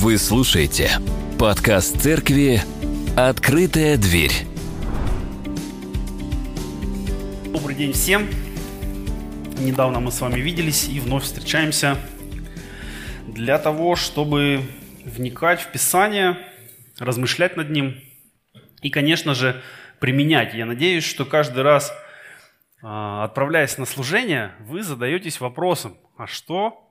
Вы слушаете подкаст церкви «Открытая дверь». Добрый день всем. Недавно мы с вами виделись и вновь встречаемся для того, чтобы вникать в Писание, размышлять над ним и, конечно же, применять. Я надеюсь, что каждый раз, а, отправляясь на служение, вы задаетесь вопросом, а что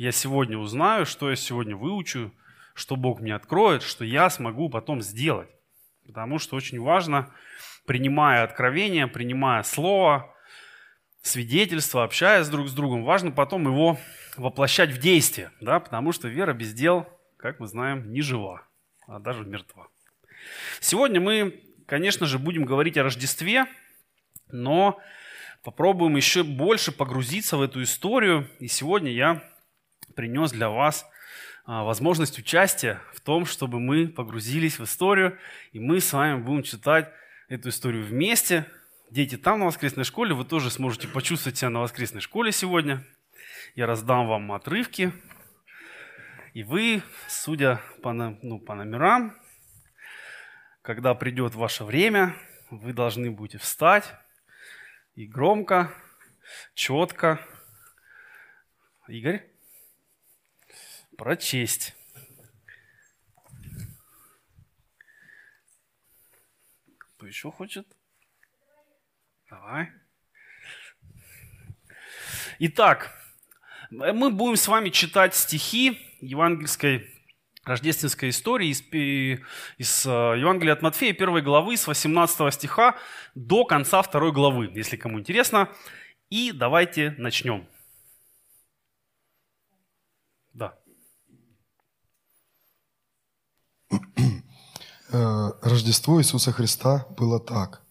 я сегодня узнаю, что я сегодня выучу, что Бог мне откроет, что я смогу потом сделать. Потому что очень важно, принимая откровение, принимая слово, свидетельство, общаясь друг с другом, важно потом его воплощать в действие, да, потому что вера без дел, как мы знаем, не жива, а даже мертва. Сегодня мы, конечно же, будем говорить о Рождестве, но попробуем еще больше погрузиться в эту историю. И сегодня я принес для вас а, возможность участия в том, чтобы мы погрузились в историю, и мы с вами будем читать эту историю вместе. Дети там на воскресной школе, вы тоже сможете почувствовать себя на воскресной школе сегодня. Я раздам вам отрывки, и вы, судя по, ну, по номерам, когда придет ваше время, вы должны будете встать и громко, четко. Игорь? Прочесть. Кто еще хочет? Давай. Итак, мы будем с вами читать стихи евангельской рождественской истории из, из э, Евангелия от Матфея, первой главы, с 18 стиха до конца второй главы, если кому интересно. И давайте начнем. Э, Рождество Иисуса Христа было так.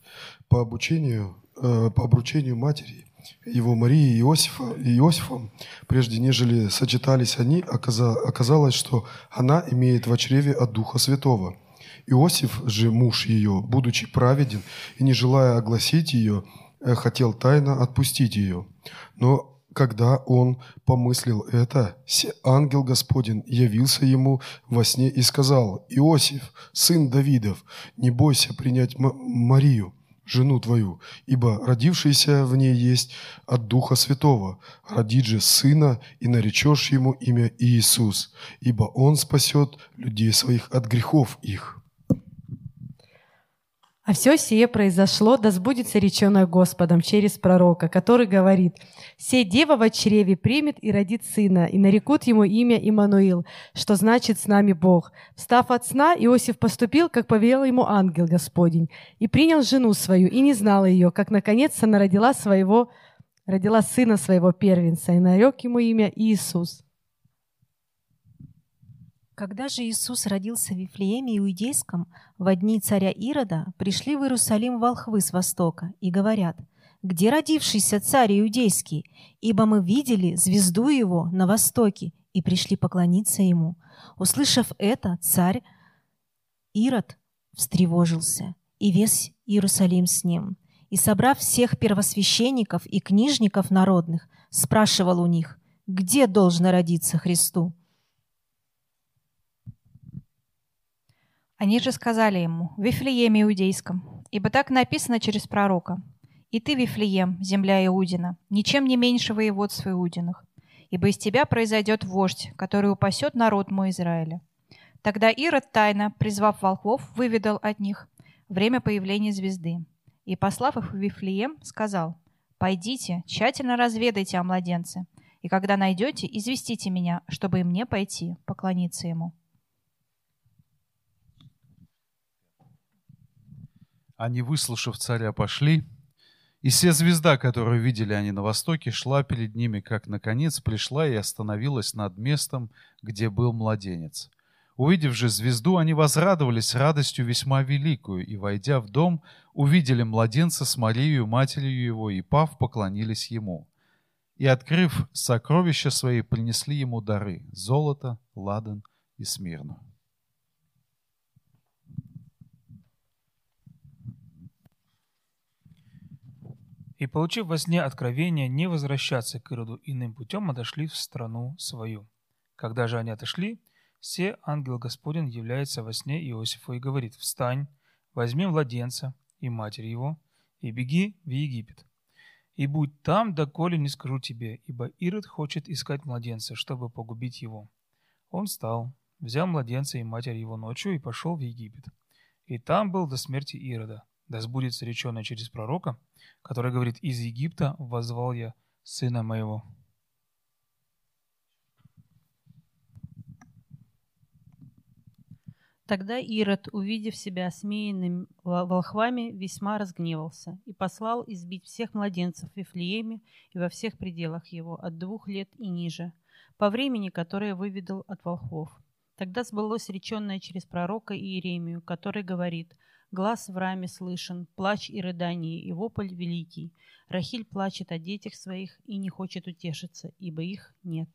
По обучению, э, по обручению матери его Марии и Иосифа, и Иосифом, прежде нежели сочетались они, оказалось, что она имеет в чреве от Духа Святого. Иосиф же, муж ее, будучи праведен и не желая огласить ее, э, хотел тайно отпустить ее. Но когда он помыслил это, ангел Господень явился ему во сне и сказал, «Иосиф, сын Давидов, не бойся принять Марию, жену твою, ибо родившийся в ней есть от Духа Святого. Родит же сына, и наречешь ему имя Иисус, ибо он спасет людей своих от грехов их». А все сие произошло, да сбудется реченное Господом через пророка, который говорит, «Сей дева в чреве примет и родит сына, и нарекут ему имя Имануил, что значит «с нами Бог». Встав от сна, Иосиф поступил, как повелел ему ангел Господень, и принял жену свою, и не знал ее, как наконец она родила своего, родила сына своего первенца, и нарек ему имя Иисус. Когда же Иисус родился в Вифлееме Иудейском, в дни царя Ирода пришли в Иерусалим волхвы с востока и говорят, «Где родившийся царь Иудейский? Ибо мы видели звезду его на востоке и пришли поклониться ему». Услышав это, царь Ирод встревожился, и весь Иерусалим с ним. И, собрав всех первосвященников и книжников народных, спрашивал у них, где должно родиться Христу. Они же сказали ему, в Вифлееме Иудейском, ибо так написано через пророка. «И ты, Вифлеем, земля Иудина, ничем не меньше воеводств Иудиных, ибо из тебя произойдет вождь, который упасет народ мой Израиля». Тогда Ирод тайно, призвав волхвов, выведал от них время появления звезды. И, послав их в Вифлеем, сказал, «Пойдите, тщательно разведайте о младенце, и когда найдете, известите меня, чтобы и мне пойти поклониться ему». Они, выслушав царя, пошли, и вся звезда, которую видели они на востоке, шла перед ними, как, наконец, пришла и остановилась над местом, где был младенец. Увидев же звезду, они возрадовались радостью весьма великую, и, войдя в дом, увидели младенца с Марией, матерью его, и, пав, поклонились ему. И, открыв сокровища свои, принесли ему дары — золото, ладан и смирну. И, получив во сне откровение не возвращаться к Ироду иным путем, отошли в страну свою. Когда же они отошли, Се ангел Господень является во сне Иосифу и говорит, «Встань, возьми младенца и матерь его, и беги в Египет. И будь там, доколе не скажу тебе, ибо Ирод хочет искать младенца, чтобы погубить его». Он встал, взял младенца и матерь его ночью и пошел в Египет. И там был до смерти Ирода. Да сбудется реченное через пророка, который говорит, «Из Египта возвал я сына моего». Тогда Ирод, увидев себя осмеянным волхвами, весьма разгневался и послал избить всех младенцев в Вифлееме и во всех пределах его, от двух лет и ниже, по времени, которое выведал от волхвов. Тогда сбылось реченное через пророка Иеремию, который говорит «Глаз в раме слышен, плач и рыдание, и вопль великий. Рахиль плачет о детях своих и не хочет утешиться, ибо их нет».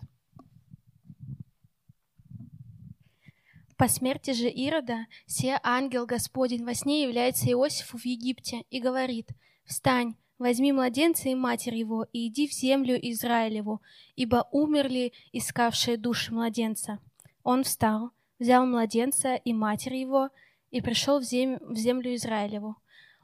По смерти же Ирода, се ангел Господень во сне является Иосифу в Египте и говорит, «Встань, возьми младенца и матерь его, и иди в землю Израилеву, ибо умерли искавшие души младенца». Он встал, взял младенца и матерь его, и пришел в, зем... в землю Израилеву.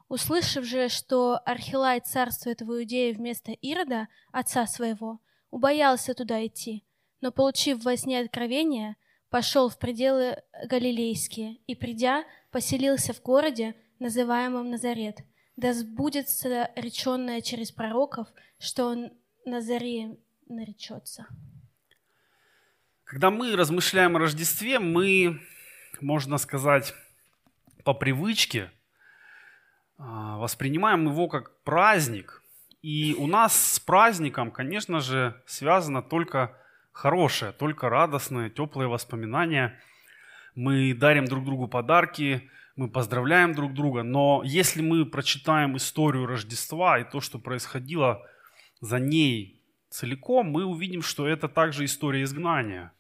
Услышав же, что Архилай царствует в Иудее вместо Ирода, отца своего, убоялся туда идти, но, получив во сне откровение, пошел в пределы Галилейские и, придя, поселился в городе, называемом Назарет. Да сбудется реченное через пророков, что он Назареем наречется. Когда мы размышляем о Рождестве, мы, можно сказать, по привычке а, воспринимаем его как праздник. И у нас с праздником, конечно же, связано только хорошее, только радостное, теплые воспоминания. Мы дарим друг другу подарки, мы поздравляем друг друга. Но если мы прочитаем историю Рождества и то, что происходило за ней целиком, мы увидим, что это также история изгнания.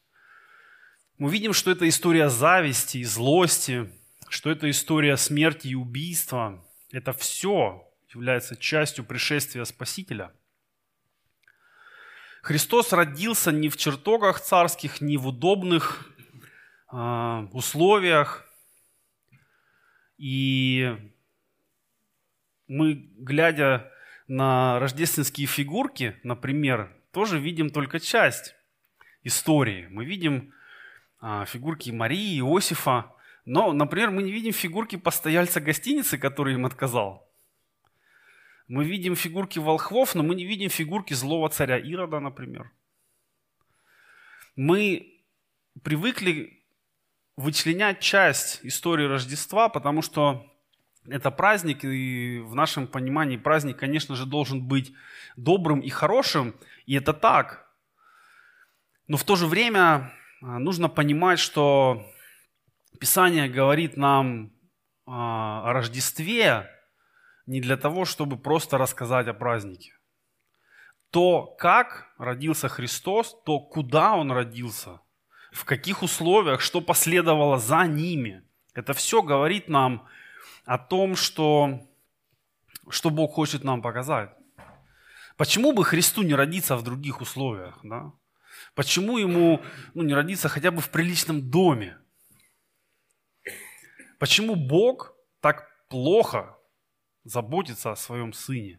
Мы увидим, что это история зависти и злости, что это история смерти и убийства. Это все является частью пришествия Спасителя – Христос родился не в чертогах царских, не в удобных э, условиях. И мы, глядя на рождественские фигурки, например, тоже видим только часть истории. Мы видим э, фигурки Марии, Иосифа, но, например, мы не видим фигурки постояльца гостиницы, который им отказал. Мы видим фигурки волхвов, но мы не видим фигурки злого царя Ирода, например. Мы привыкли вычленять часть истории Рождества, потому что это праздник, и в нашем понимании праздник, конечно же, должен быть добрым и хорошим, и это так. Но в то же время а, нужно понимать, что Писание говорит нам а, о Рождестве, не для того, чтобы просто рассказать о празднике. То, как родился Христос, то, куда Он родился, в каких условиях, что последовало за ними. Это все говорит нам о том, что, что Бог хочет нам показать. Почему бы Христу не родиться в других условиях? Да? Почему ему ну, не родиться хотя бы в приличном доме? Почему Бог так плохо заботиться о своем сыне.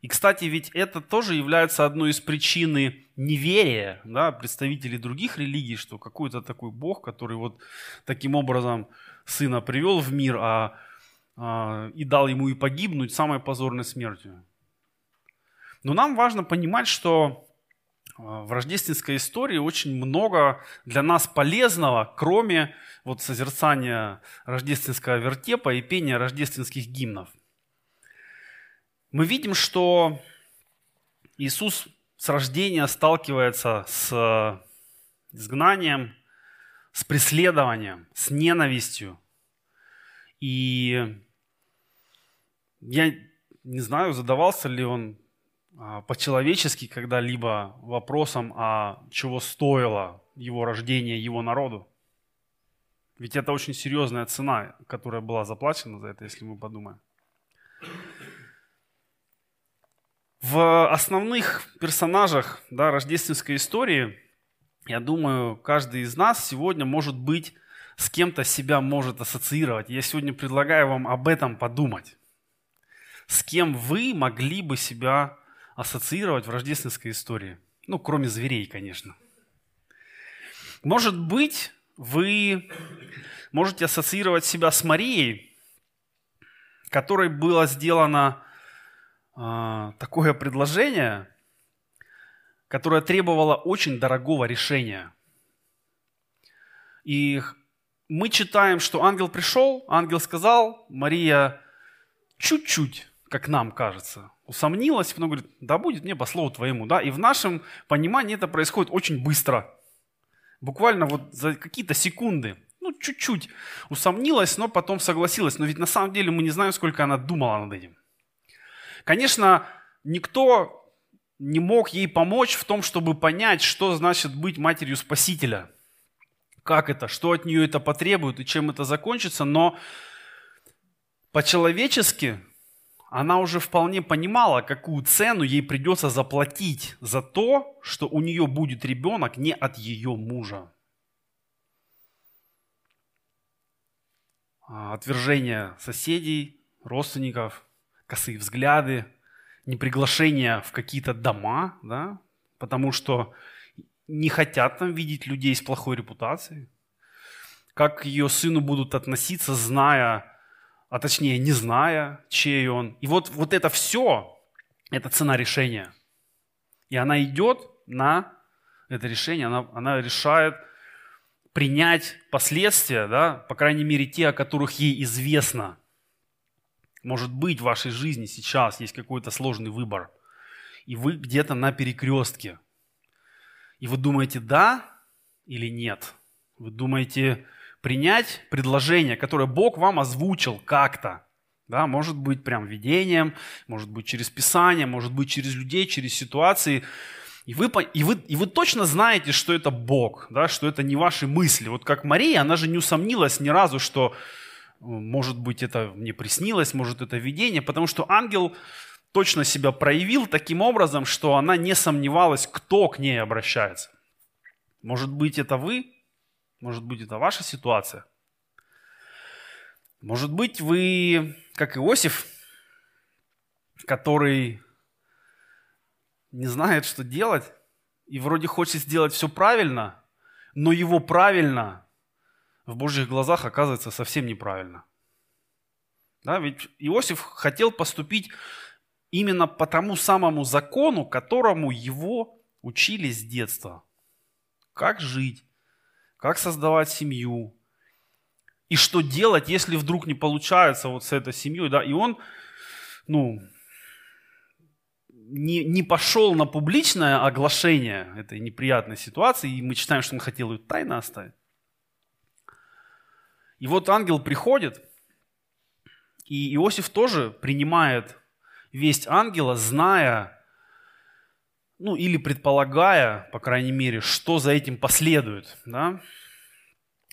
И, кстати, ведь это тоже является одной из причин неверия да, представителей других религий, что какой-то такой Бог, который вот таким образом сына привел в мир, а, а, и дал ему и погибнуть самой позорной смертью. Но нам важно понимать, что в рождественской истории очень много для нас полезного, кроме вот созерцания рождественского вертепа и пения рождественских гимнов. Мы видим, что Иисус с рождения сталкивается с изгнанием, с преследованием, с ненавистью. И я не знаю, задавался ли он а, по-человечески когда-либо вопросом, а чего стоило его рождение его народу. Ведь это очень серьезная цена, которая была заплачена за это, если мы подумаем. В основных персонажах да, рождественской истории я думаю, каждый из нас сегодня может быть с кем-то себя может ассоциировать. Я сегодня предлагаю вам об этом подумать. С кем вы могли бы себя ассоциировать в рождественской истории? Ну, кроме зверей, конечно. Может быть, вы можете ассоциировать себя с Марией, которой было сделано э, такое предложение, которое требовало очень дорогого решения. И мы читаем, что ангел пришел, ангел сказал, Мария чуть-чуть, как нам кажется, усомнилась, но говорит, да будет мне по слову твоему. Да? И в нашем понимании это происходит очень быстро. Буквально вот за какие-то секунды. Ну, чуть-чуть усомнилась, но потом согласилась. Но ведь на самом деле мы не знаем, сколько она думала над этим. Конечно, никто не мог ей помочь в том, чтобы понять, что значит быть матерью Спасителя. Как это, что от нее это потребует и чем это закончится. Но по-человечески она уже вполне понимала, какую цену ей придется заплатить за то, что у нее будет ребенок не от ее мужа. А, отвержение соседей, родственников, косые взгляды, неприглашение в какие-то дома, да, потому что не хотят там видеть людей с плохой репутацией. Как к ее сыну будут относиться, зная, а точнее не зная, чей он. И вот, вот это все, это цена решения. И она идет на это решение, она, она решает принять последствия, да, по крайней мере те, о которых ей известно – может быть, в вашей жизни сейчас есть какой-то сложный выбор, и вы где-то на перекрестке. И вы думаете, да или нет? Вы думаете принять предложение, которое Бог вам озвучил как-то. Да, может быть, прям видением, может быть, через Писание, может быть, через людей, через ситуации. И вы, и, вы, и вы точно знаете, что это Бог, да, что это не ваши мысли. Вот как Мария, она же не усомнилась ни разу, что может быть, это мне приснилось, может, это видение, потому что ангел точно себя проявил таким образом, что она не сомневалась, кто к ней обращается. Может быть, это вы, может быть, это ваша ситуация. Может быть, вы, как Иосиф, который не знает, что делать, и вроде хочет сделать все правильно, но его правильно в Божьих глазах оказывается совсем неправильно. Да, ведь Иосиф хотел поступить именно по тому самому закону, которому его учили с детства. Как жить, как создавать семью, и что делать, если вдруг не получается вот с этой семьей. Да? И он ну, не, не пошел на публичное оглашение этой неприятной ситуации, и мы читаем, что он хотел ее тайно оставить. И вот ангел приходит, и Иосиф тоже принимает весть ангела, зная, ну или предполагая, по крайней мере, что за этим последует. Да?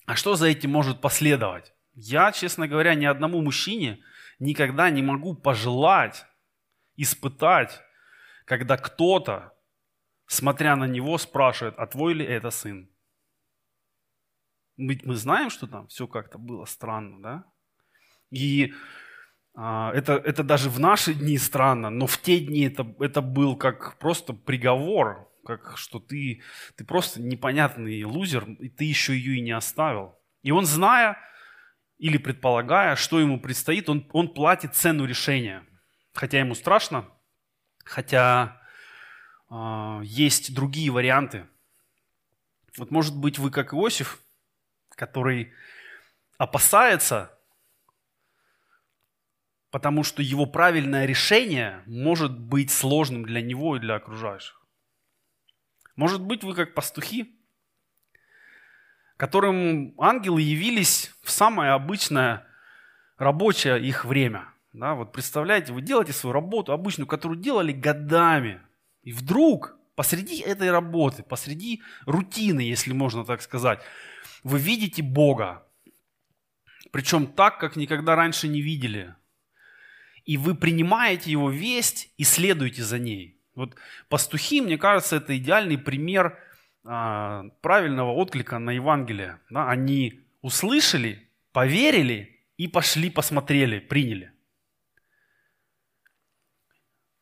А что за этим может последовать? Я, честно говоря, ни одному мужчине никогда не могу пожелать, испытать, когда кто-то, смотря на него, спрашивает, а твой ли это сын? Ведь мы знаем, что там все как-то было странно, да? И это, это даже в наши дни странно, но в те дни это, это был как просто приговор, как что ты, ты просто непонятный лузер, и ты еще ее и не оставил. И он, зная или предполагая, что ему предстоит, он, он платит цену решения. Хотя ему страшно, хотя э, есть другие варианты. Вот может быть вы как Иосиф, который опасается, потому что его правильное решение может быть сложным для него и для окружающих. Может быть, вы как пастухи, которым ангелы явились в самое обычное рабочее их время. Да, вот представляете, вы делаете свою работу обычную, которую делали годами. И вдруг посреди этой работы, посреди рутины, если можно так сказать, вы видите Бога, причем так, как никогда раньше не видели. И вы принимаете Его весть и следуете за ней. Вот пастухи, мне кажется, это идеальный пример а, правильного отклика на Евангелие. Да? Они услышали, поверили и пошли, посмотрели, приняли.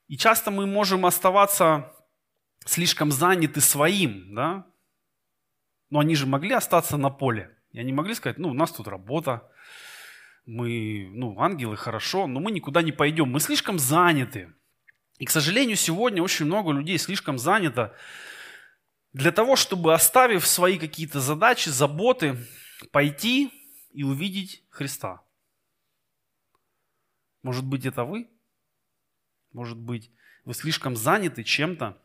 И часто мы можем оставаться слишком заняты своим, да? Но они же могли остаться на поле. И они могли сказать, ну, у нас тут работа, мы, ну, ангелы, хорошо, но мы никуда не пойдем, мы слишком заняты. И, к сожалению, сегодня очень много людей слишком занято для того, чтобы, оставив свои какие-то задачи, заботы, пойти и увидеть Христа. Может быть, это вы? Может быть, вы слишком заняты чем-то,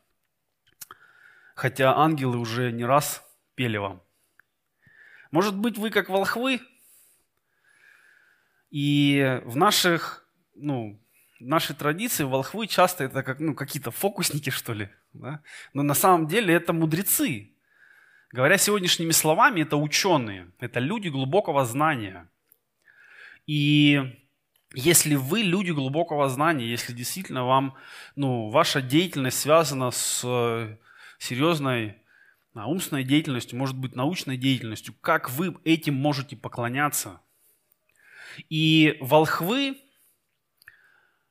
хотя ангелы уже не раз пели вам. Может быть, вы как волхвы, и в наших, ну, нашей традиции волхвы часто это как, ну, какие-то фокусники, что ли. Да? Но на самом деле это мудрецы. Говоря сегодняшними словами, это ученые, это люди глубокого знания. И если вы люди глубокого знания, если действительно вам, ну, ваша деятельность связана с э, серьезной а, умственной деятельностью, может быть, научной деятельностью, как вы этим можете поклоняться? И волхвы,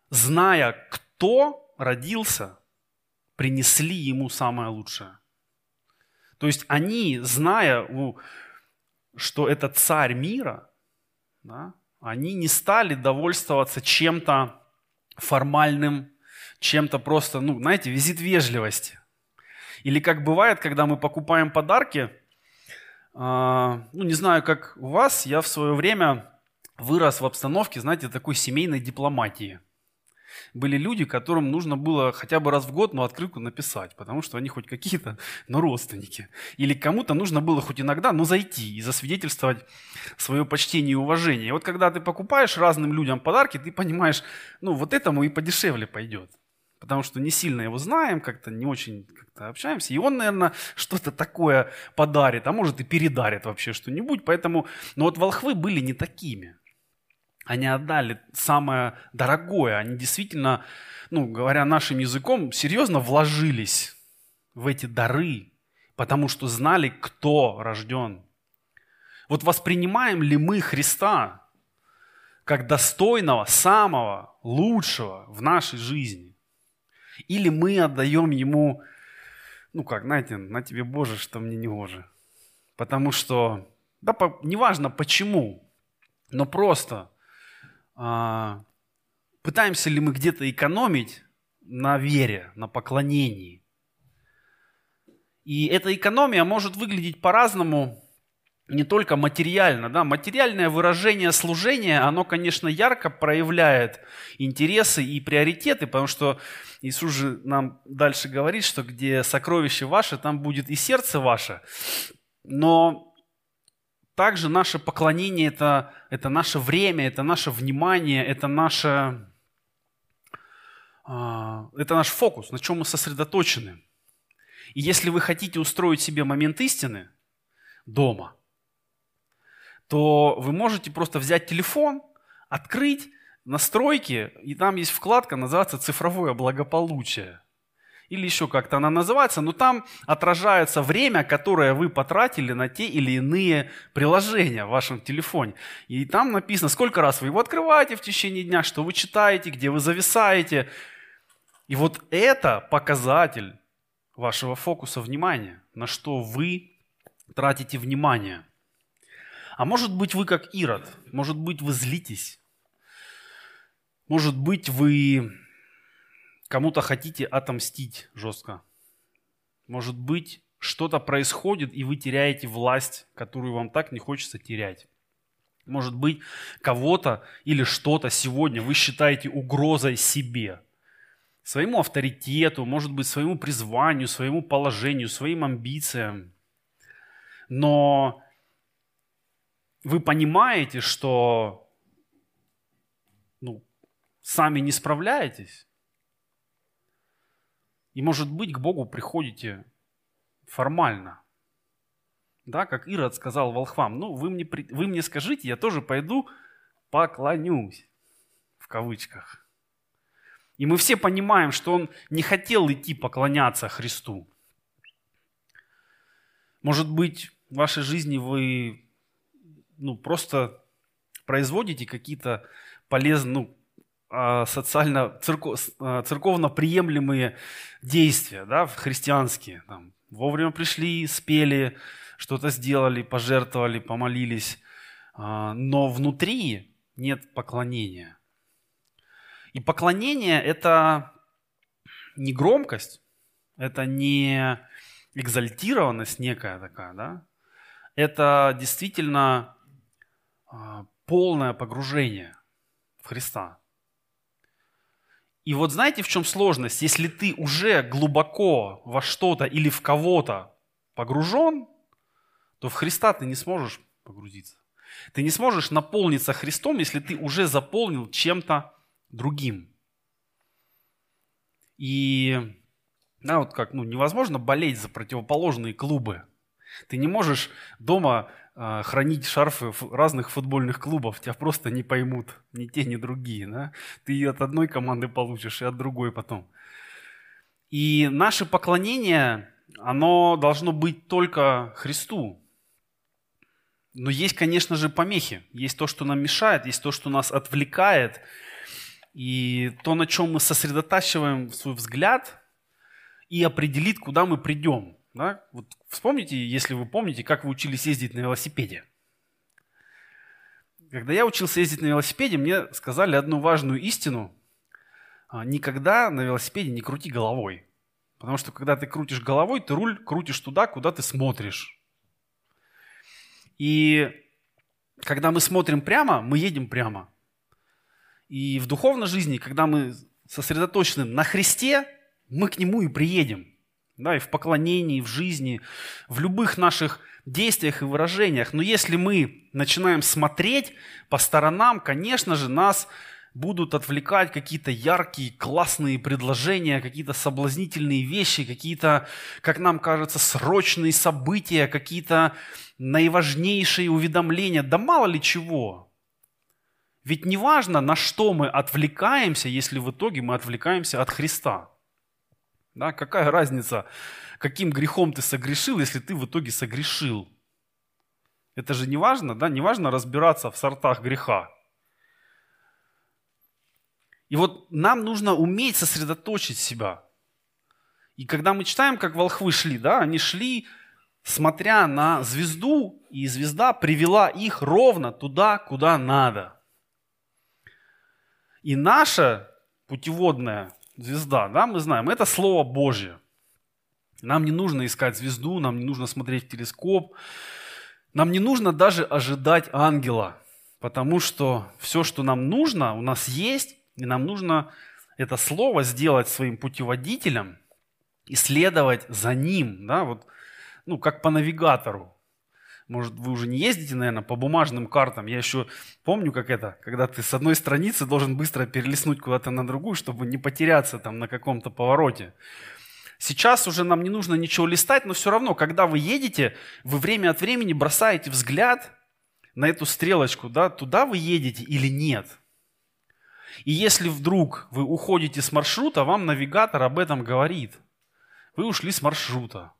зная, кто родился, принесли ему самое лучшее. То есть они, зная, что это царь мира, да, они не стали довольствоваться чем-то формальным, чем-то просто, ну, знаете, визит вежливости. Или как бывает, когда мы покупаем подарки, э, ну, не знаю, как у вас, я в свое время вырос в обстановке, знаете, такой семейной дипломатии – были люди, которым нужно было хотя бы раз в год, ну, открытку написать, потому что они хоть какие-то, но родственники. Или кому-то нужно было хоть иногда, ну, зайти и засвидетельствовать свое почтение и уважение. И вот когда ты покупаешь разным людям подарки, ты понимаешь, ну, вот этому и подешевле пойдет. Потому что не сильно его знаем, как-то не очень как-то общаемся. И он, наверное, что-то такое подарит, а может и передарит вообще что-нибудь. Поэтому, но вот волхвы были не такими. Они отдали самое дорогое. Они действительно, ну, говоря нашим языком, серьезно вложились в эти дары, потому что знали, кто рожден. Вот воспринимаем ли мы Христа как достойного, самого лучшего в нашей жизни? Или мы отдаем Ему, ну как, знаете, на тебе Боже, что мне не Боже. Потому что, да, по, неважно почему, но просто пытаемся ли мы где-то экономить на вере, на поклонении. И эта экономия может выглядеть по-разному, не только материально. Да? Материальное выражение служения, оно, конечно, ярко проявляет интересы и приоритеты, потому что Иисус же нам дальше говорит, что где сокровище ваше, там будет и сердце ваше. Но также наше поклонение это, это наше время, это наше внимание, это наше, а, это наш фокус, на чем мы сосредоточены. И если вы хотите устроить себе момент истины дома, то вы можете просто взять телефон, открыть настройки, и там есть вкладка, называется «Цифровое благополучие» или еще как-то она называется, но там отражается время, которое вы потратили на те или иные приложения в вашем телефоне. И там написано, сколько раз вы его открываете в течение дня, что вы читаете, где вы зависаете. И вот это показатель вашего фокуса внимания, на что вы тратите внимание. А может быть вы как Ирод, может быть вы злитесь, может быть вы кому-то хотите отомстить жестко. Может быть, что-то происходит, и вы теряете власть, которую вам так не хочется терять. Может быть, кого-то или что-то сегодня вы считаете угрозой себе, своему авторитету, может быть, своему призванию, своему положению, своим амбициям. Но вы понимаете, что ну, сами не справляетесь, и, может быть, к Богу приходите формально. Да, как Ирод сказал волхвам, ну, вы мне, вы мне скажите, я тоже пойду поклонюсь, в кавычках. И мы все понимаем, что он не хотел идти поклоняться Христу. Может быть, в вашей жизни вы ну, просто производите какие-то полезные, ну, социально, церков, а, церковно приемлемые действия, да, христианские. Там, вовремя пришли, спели, что-то сделали, пожертвовали, помолились. А, но внутри нет поклонения. И поклонение – это не громкость, это не экзальтированность некая такая, да? Это действительно полное погружение в Христа. И вот знаете, в чем сложность? Если ты уже глубоко во что-то или в кого-то погружен, то в Христа ты не сможешь погрузиться. Ты не сможешь наполниться Христом, если ты уже заполнил чем-то другим. И да, вот как, ну, невозможно болеть за противоположные клубы. Ты не можешь дома хранить шарфы разных футбольных клубов, тебя просто не поймут ни те, ни другие. Да? Ты от одной команды получишь, и от другой потом. И наше поклонение, оно должно быть только Христу. Но есть, конечно же, помехи. Есть то, что нам мешает, есть то, что нас отвлекает. И то, на чем мы сосредотачиваем свой взгляд, и определит, куда мы придем. Да? Вот вспомните, если вы помните, как вы учились ездить на велосипеде. Когда я учился ездить на велосипеде, мне сказали одну важную истину. А, никогда на велосипеде не крути головой. Потому что когда ты крутишь головой, ты руль крутишь туда, куда ты смотришь. И когда мы смотрим прямо, мы едем прямо. И в духовной жизни, когда мы сосредоточены на Христе, мы к Нему и приедем да, и в поклонении, и в жизни, в любых наших действиях и выражениях. Но если мы начинаем смотреть по сторонам, конечно же, нас будут отвлекать какие-то яркие, классные предложения, какие-то соблазнительные вещи, какие-то, как нам кажется, срочные события, какие-то наиважнейшие уведомления, да мало ли чего. Ведь не важно, на что мы отвлекаемся, если в итоге мы отвлекаемся от Христа – да? Какая разница, каким грехом ты согрешил, если ты в итоге согрешил? Это же не важно, да? Не важно разбираться в сортах греха. И вот нам нужно уметь сосредоточить себя. И когда мы читаем, как волхвы шли, да, они шли, смотря на звезду, и звезда привела их ровно туда, куда надо. И наша путеводная звезда, да, мы знаем, это Слово Божье. Нам не нужно искать звезду, нам не нужно смотреть в телескоп, нам не нужно даже ожидать ангела, потому что все, что нам нужно, у нас есть, и нам нужно это слово сделать своим путеводителем и следовать за ним, да, вот, ну, как по навигатору. Может, вы уже не ездите, наверное, по бумажным картам. Я еще помню, как это, когда ты с одной страницы должен быстро перелистнуть куда-то на другую, чтобы не потеряться там на каком-то повороте. Сейчас уже нам не нужно ничего листать, но все равно, когда вы едете, вы время от времени бросаете взгляд на эту стрелочку, да, туда вы едете или нет. И если вдруг вы уходите с маршрута, вам навигатор об этом говорит. Вы ушли с маршрута.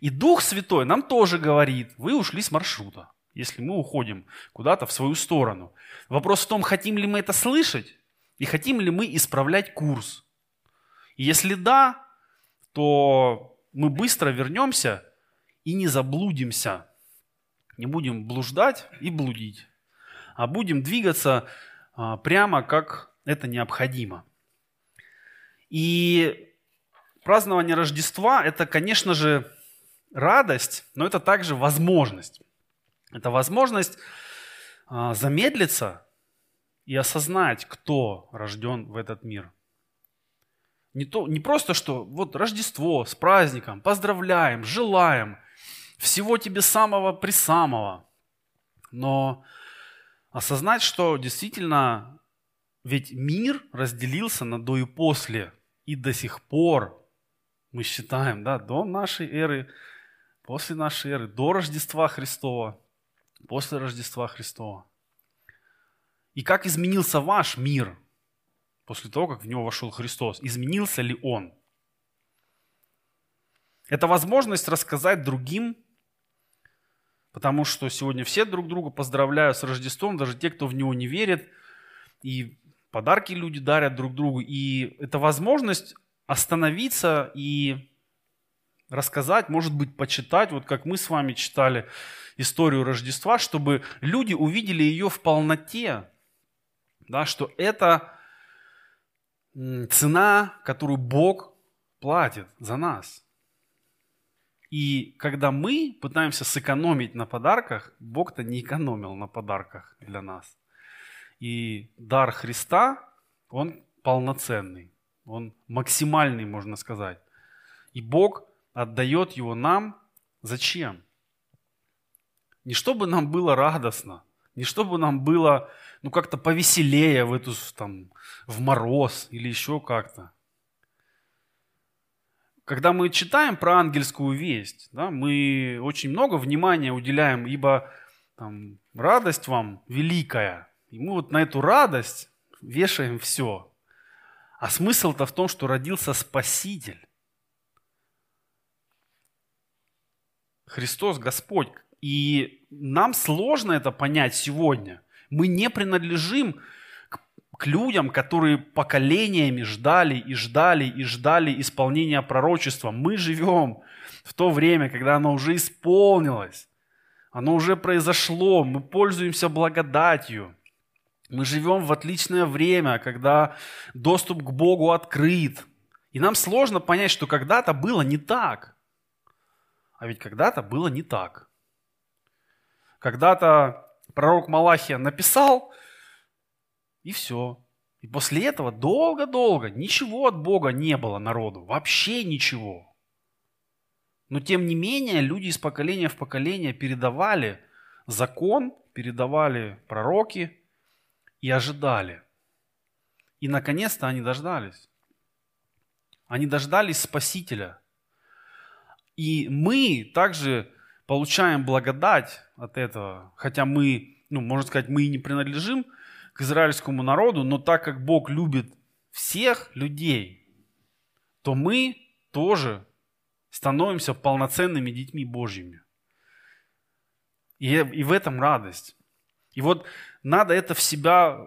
И Дух Святой нам тоже говорит, вы ушли с маршрута, если мы уходим куда-то в свою сторону. Вопрос в том, хотим ли мы это слышать и хотим ли мы исправлять курс. И если да, то мы быстро вернемся и не заблудимся. Не будем блуждать и блудить, а будем двигаться а, прямо, как это необходимо. И празднование Рождества – это, конечно же, радость, но это также возможность. Это возможность а, замедлиться и осознать, кто рожден в этот мир. Не, то, не просто, что вот Рождество с праздником, поздравляем, желаем, всего тебе самого при самого. Но осознать, что действительно ведь мир разделился на до и после. И до сих пор мы считаем, да, до нашей эры после нашей эры, до Рождества Христова, после Рождества Христова. И как изменился ваш мир после того, как в него вошел Христос? Изменился ли он? Это возможность рассказать другим Потому что сегодня все друг друга поздравляют с Рождеством, даже те, кто в него не верит. И подарки люди дарят друг другу. И это возможность остановиться и рассказать, может быть, почитать, вот как мы с вами читали историю Рождества, чтобы люди увидели ее в полноте, да, что это цена, которую Бог платит за нас. И когда мы пытаемся сэкономить на подарках, Бог-то не экономил на подарках для нас. И дар Христа, он полноценный, он максимальный, можно сказать. И Бог отдает его нам зачем? Не чтобы нам было радостно, не чтобы нам было ну как-то повеселее в эту там в мороз или еще как-то. Когда мы читаем про ангельскую весть, да, мы очень много внимания уделяем, ибо там, радость вам великая. И мы вот на эту радость вешаем все. А смысл-то в том, что родился Спаситель. Христос Господь. И нам сложно это понять сегодня. Мы не принадлежим к, людям, которые поколениями ждали и ждали и ждали исполнения пророчества. Мы живем в то время, когда оно уже исполнилось. Оно уже произошло. Мы пользуемся благодатью. Мы живем в отличное время, когда доступ к Богу открыт. И нам сложно понять, что когда-то было не так. А ведь когда-то было не так. Когда-то пророк Малахия написал, и все. И после этого долго-долго ничего от Бога не было народу. Вообще ничего. Но тем не менее люди из поколения в поколение передавали закон, передавали пророки и ожидали. И наконец-то они дождались. Они дождались Спасителя – и мы также получаем благодать от этого, хотя мы, ну, можно сказать, мы и не принадлежим к израильскому народу, но так как Бог любит всех людей, то мы тоже становимся полноценными детьми Божьими. И, и в этом радость. И вот надо это в себя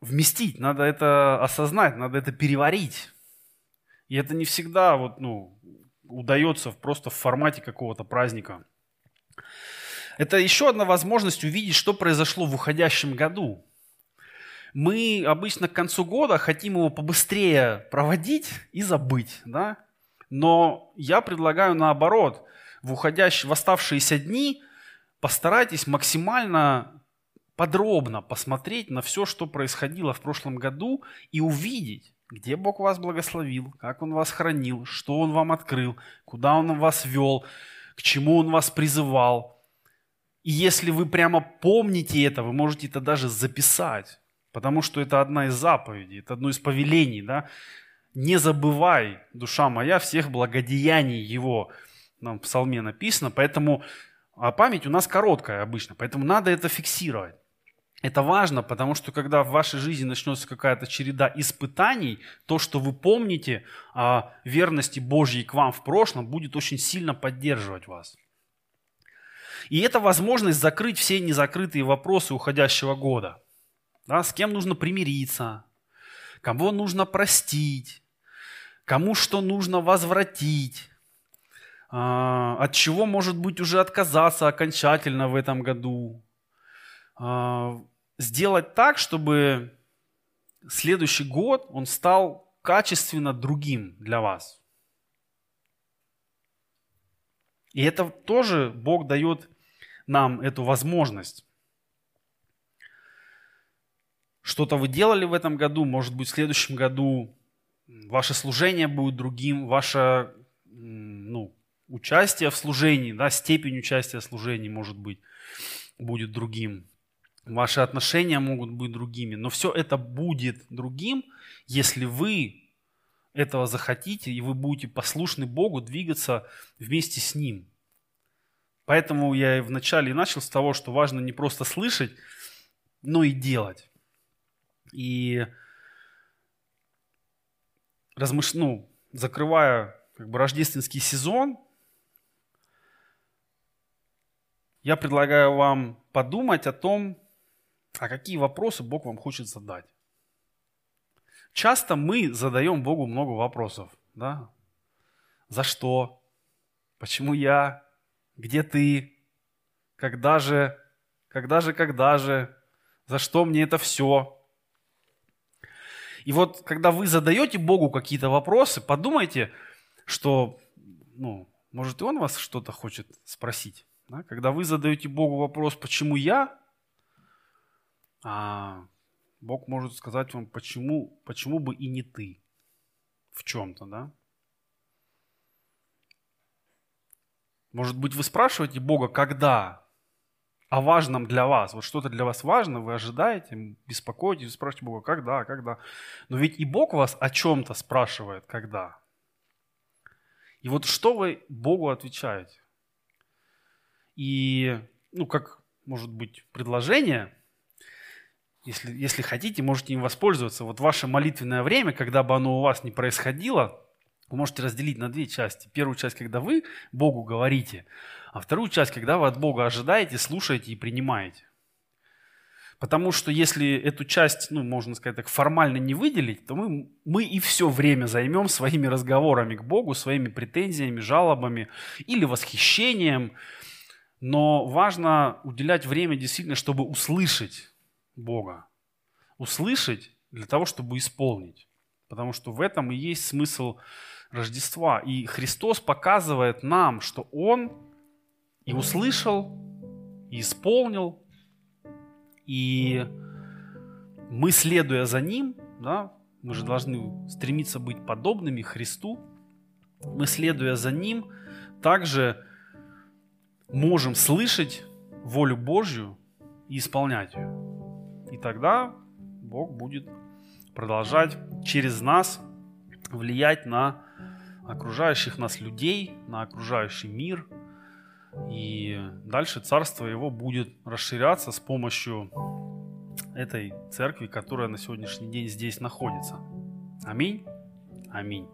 вместить, надо это осознать, надо это переварить. И это не всегда вот, ну, удается просто в формате какого-то праздника. Это еще одна возможность увидеть, что произошло в уходящем году. Мы обычно к концу года хотим его побыстрее проводить и забыть, да? Но я предлагаю наоборот, в уходящие, в оставшиеся дни постарайтесь максимально подробно посмотреть на все, что происходило в прошлом году и увидеть, где Бог вас благословил, как Он вас хранил, что Он вам открыл, куда Он вас вел, к чему Он вас призывал. И если вы прямо помните это, вы можете это даже записать, потому что это одна из заповедей, это одно из повелений. Да? Не забывай, душа моя, всех благодеяний Его. Нам в псалме написано, поэтому а память у нас короткая обычно, поэтому надо это фиксировать. Это важно, потому что когда в вашей жизни начнется какая-то череда испытаний, то, что вы помните о верности Божьей к вам в прошлом, будет очень сильно поддерживать вас. И это возможность закрыть все незакрытые вопросы уходящего года. Да, с кем нужно примириться, кого нужно простить, кому что нужно возвратить, а, от чего, может быть, уже отказаться окончательно в этом году, а, сделать так, чтобы следующий год он стал качественно другим для вас. И это тоже Бог дает нам эту возможность. Что-то вы делали в этом году, может быть, в следующем году ваше служение будет другим, ваше ну, участие в служении, да, степень участия в служении, может быть, будет другим ваши отношения могут быть другими, но все это будет другим, если вы этого захотите, и вы будете послушны Богу двигаться вместе с Ним. Поэтому я и вначале начал с того, что важно не просто слышать, но и делать. И размыш... ну, закрывая как бы рождественский сезон, я предлагаю вам подумать о том, а какие вопросы Бог вам хочет задать. Часто мы задаем Богу много вопросов. Да? За что? Почему я? Где ты? Когда же? Когда же, когда же? За что мне это все? И вот, когда вы задаете Богу какие-то вопросы, подумайте, что, ну, может, и Он вас что-то хочет спросить. Да? Когда вы задаете Богу вопрос, почему я, а Бог может сказать вам, почему, почему бы и не ты в чем-то, да? Может быть, вы спрашиваете Бога, когда? О важном для вас. Вот что-то для вас важно, вы ожидаете, беспокоитесь, спрашиваете Бога, когда, когда. Но ведь и Бог вас о чем-то спрашивает, когда. И вот что вы Богу отвечаете? И, ну, как, может быть, предложение, если, если хотите, можете им воспользоваться. Вот ваше молитвенное время, когда бы оно у вас не происходило, вы можете разделить на две части. Первую часть, когда вы Богу говорите, а вторую часть, когда вы от Бога ожидаете, слушаете и принимаете. Потому что если эту часть, ну, можно сказать так, формально не выделить, то мы, мы и все время займем своими разговорами к Богу, своими претензиями, жалобами или восхищением. Но важно уделять время действительно, чтобы услышать Бога. Услышать для того, чтобы исполнить. Потому что в этом и есть смысл Рождества. И Христос показывает нам, что Он и услышал, и исполнил, и мы, следуя за Ним, да, мы же должны стремиться быть подобными Христу, мы, следуя за Ним, также можем слышать волю Божью и исполнять ее. И тогда Бог будет продолжать через нас влиять на окружающих нас людей, на окружающий мир. И дальше царство его будет расширяться с помощью этой церкви, которая на сегодняшний день здесь находится. Аминь. Аминь.